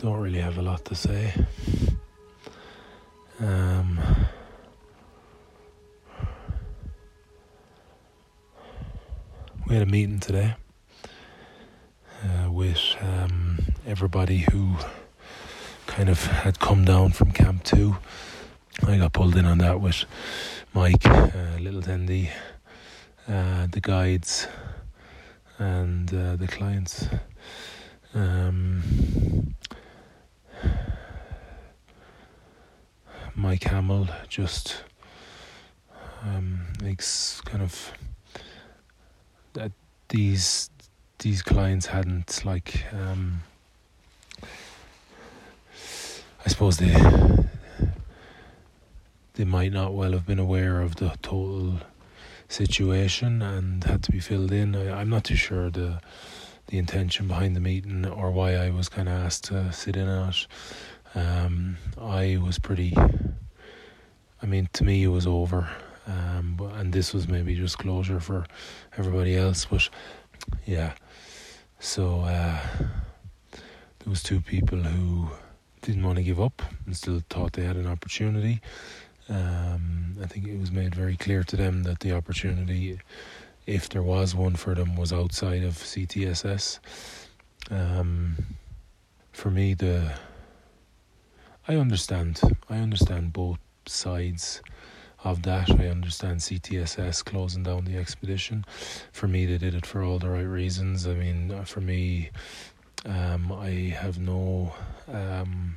Don't really have a lot to say. Um, we had a meeting today uh, with um, everybody who kind of had come down from Camp 2. I got pulled in on that with Mike, uh, Little Tendy, uh, the guides, and uh, the clients. Um, Mike Hamill just um, makes kind of that these these clients hadn't like um, I suppose they they might not well have been aware of the total situation and had to be filled in. I, I'm not too sure the the intention behind the meeting or why I was kind of asked to sit in on it. Um, I was pretty. I mean, to me, it was over, um, but, and this was maybe just closure for everybody else. But yeah, so uh, there was two people who didn't want to give up and still thought they had an opportunity. Um, I think it was made very clear to them that the opportunity if there was one for them, was outside of CTSS. Um, for me, the I understand. I understand both sides of that. I understand CTSS closing down the expedition. For me, they did it for all the right reasons. I mean, for me, um, I have no um,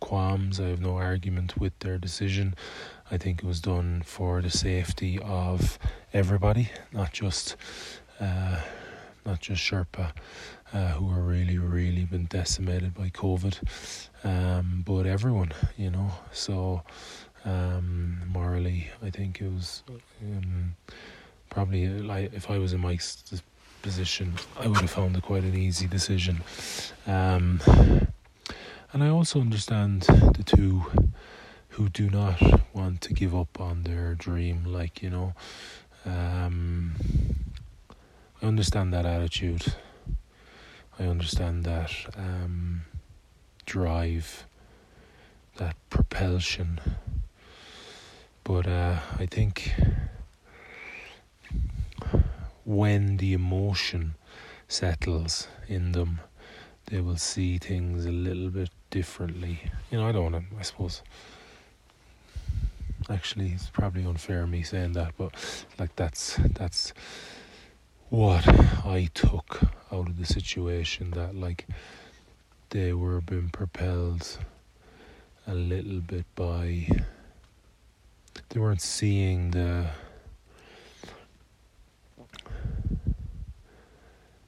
qualms. I have no argument with their decision. I think it was done for the safety of everybody, not just uh, not just Sherpa, uh, who are really, really been decimated by COVID, um, but everyone, you know. So um, morally, I think it was um, probably like if I was in Mike's position, I would have found it quite an easy decision. Um, and I also understand the two who do not want to give up on their dream. Like, you know, um, I understand that attitude. I understand that um, drive, that propulsion. But uh, I think when the emotion settles in them, they will see things a little bit differently. You know, I don't want to, I suppose. Actually, it's probably unfair me saying that, but like that's that's what I took out of the situation. That like they were being propelled a little bit by they weren't seeing the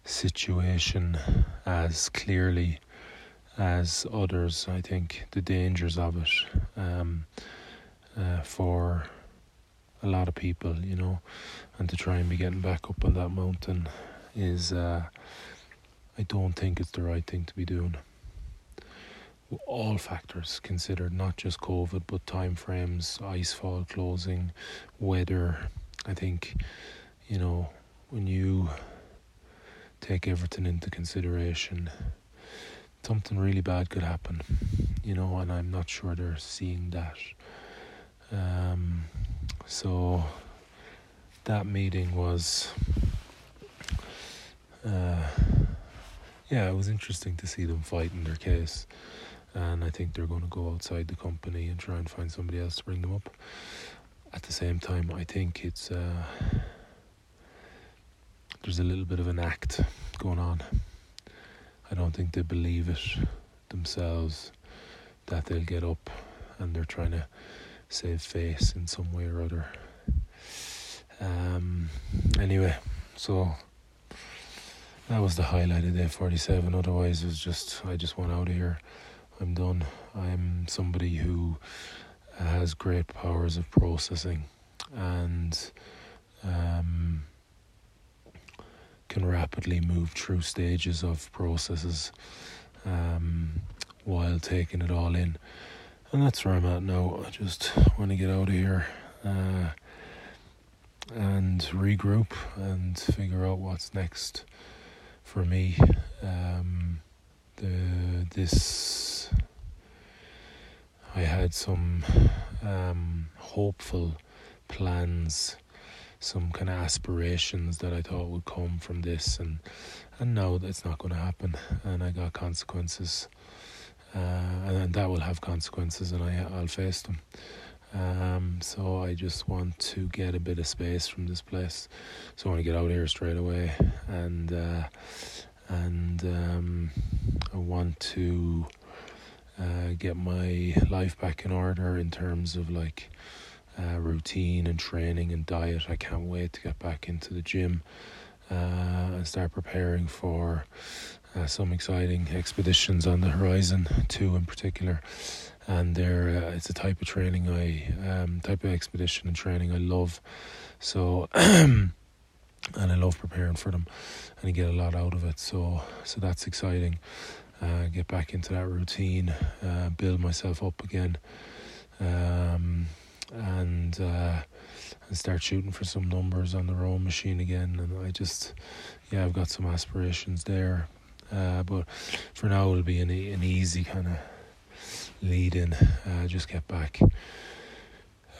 situation as clearly as others. I think the dangers of it um, uh, for a lot of people, you know, and to try and be getting back up on that mountain is, uh, I don't think it's the right thing to be doing. All factors considered, not just COVID, but time frames, icefall closing, weather. I think, you know, when you take everything into consideration, something really bad could happen, you know, and I'm not sure they're seeing that. Um, so that meeting was, uh, yeah, it was interesting to see them fighting their case. And I think they're going to go outside the company and try and find somebody else to bring them up. At the same time, I think it's uh, there's a little bit of an act going on. I don't think they believe it themselves that they'll get up and they're trying to save face in some way or other. Um, anyway, so that was the highlight of day 47. Otherwise, it was just, I just want out of here. I'm done. I'm somebody who has great powers of processing and um, can rapidly move through stages of processes um, while taking it all in. And that's where I'm at now. I just want to get out of here uh, and regroup and figure out what's next for me. Um, the this I had some um, hopeful plans some kind of aspirations that I thought would come from this, and and now it's not going to happen, and I got consequences, uh, and that will have consequences, and I I'll face them. Um, so I just want to get a bit of space from this place. So I want to get out here straight away, and uh, and um, I want to uh, get my life back in order in terms of like uh, routine and training and diet. I can't wait to get back into the gym uh, and start preparing for uh, some exciting expeditions on the horizon, two in particular. And there, uh, it's a type of training I, um, type of expedition and training I love. So, and I love preparing for them, and I get a lot out of it. So, so that's exciting. Uh, get back into that routine, uh, build myself up again. Um, and uh, and start shooting for some numbers on the rowing machine again. And I just, yeah, I've got some aspirations there. Uh, but for now, it'll be an, an easy kind of lead in. Uh, just get back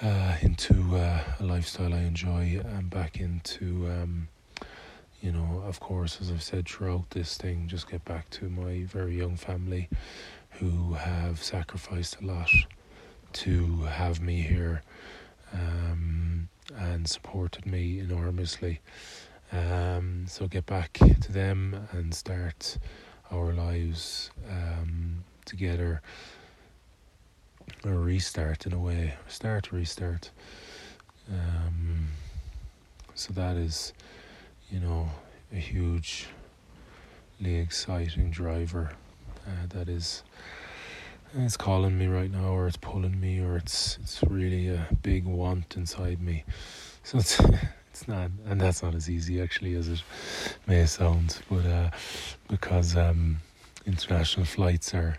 uh, into uh, a lifestyle I enjoy and back into, um, you know, of course, as I've said throughout this thing, just get back to my very young family who have sacrificed a lot to have me here um, and supported me enormously. Um, so get back to them and start our lives um, together. A restart in a way, start restart. Um, so that is, you know, a hugely exciting driver. Uh, that is it's calling me right now or it's pulling me or it's it's really a big want inside me. So it's it's not and that's not as easy actually as it may sound but uh, because um, international flights are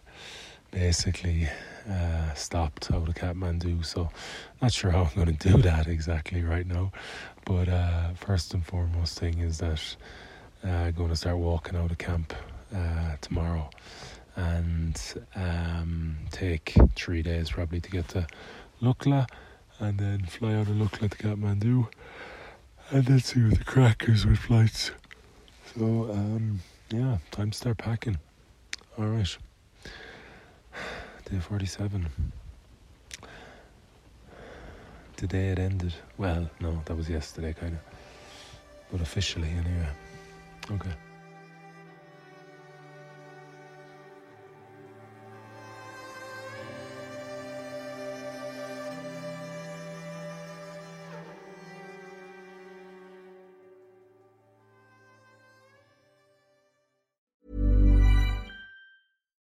basically uh, stopped out of Kathmandu. So not sure how I'm going to do that exactly right now. But uh, first and foremost thing is that uh, I'm going to start walking out of camp uh, tomorrow and um, take three days probably to get to Lukla and then fly out of Lukla to Kathmandu and then see what the crackers with flights. So, um, yeah, time to start packing. Alright. Day 47. The day it ended. Well, no, that was yesterday, kind of. But officially, anyway. Okay.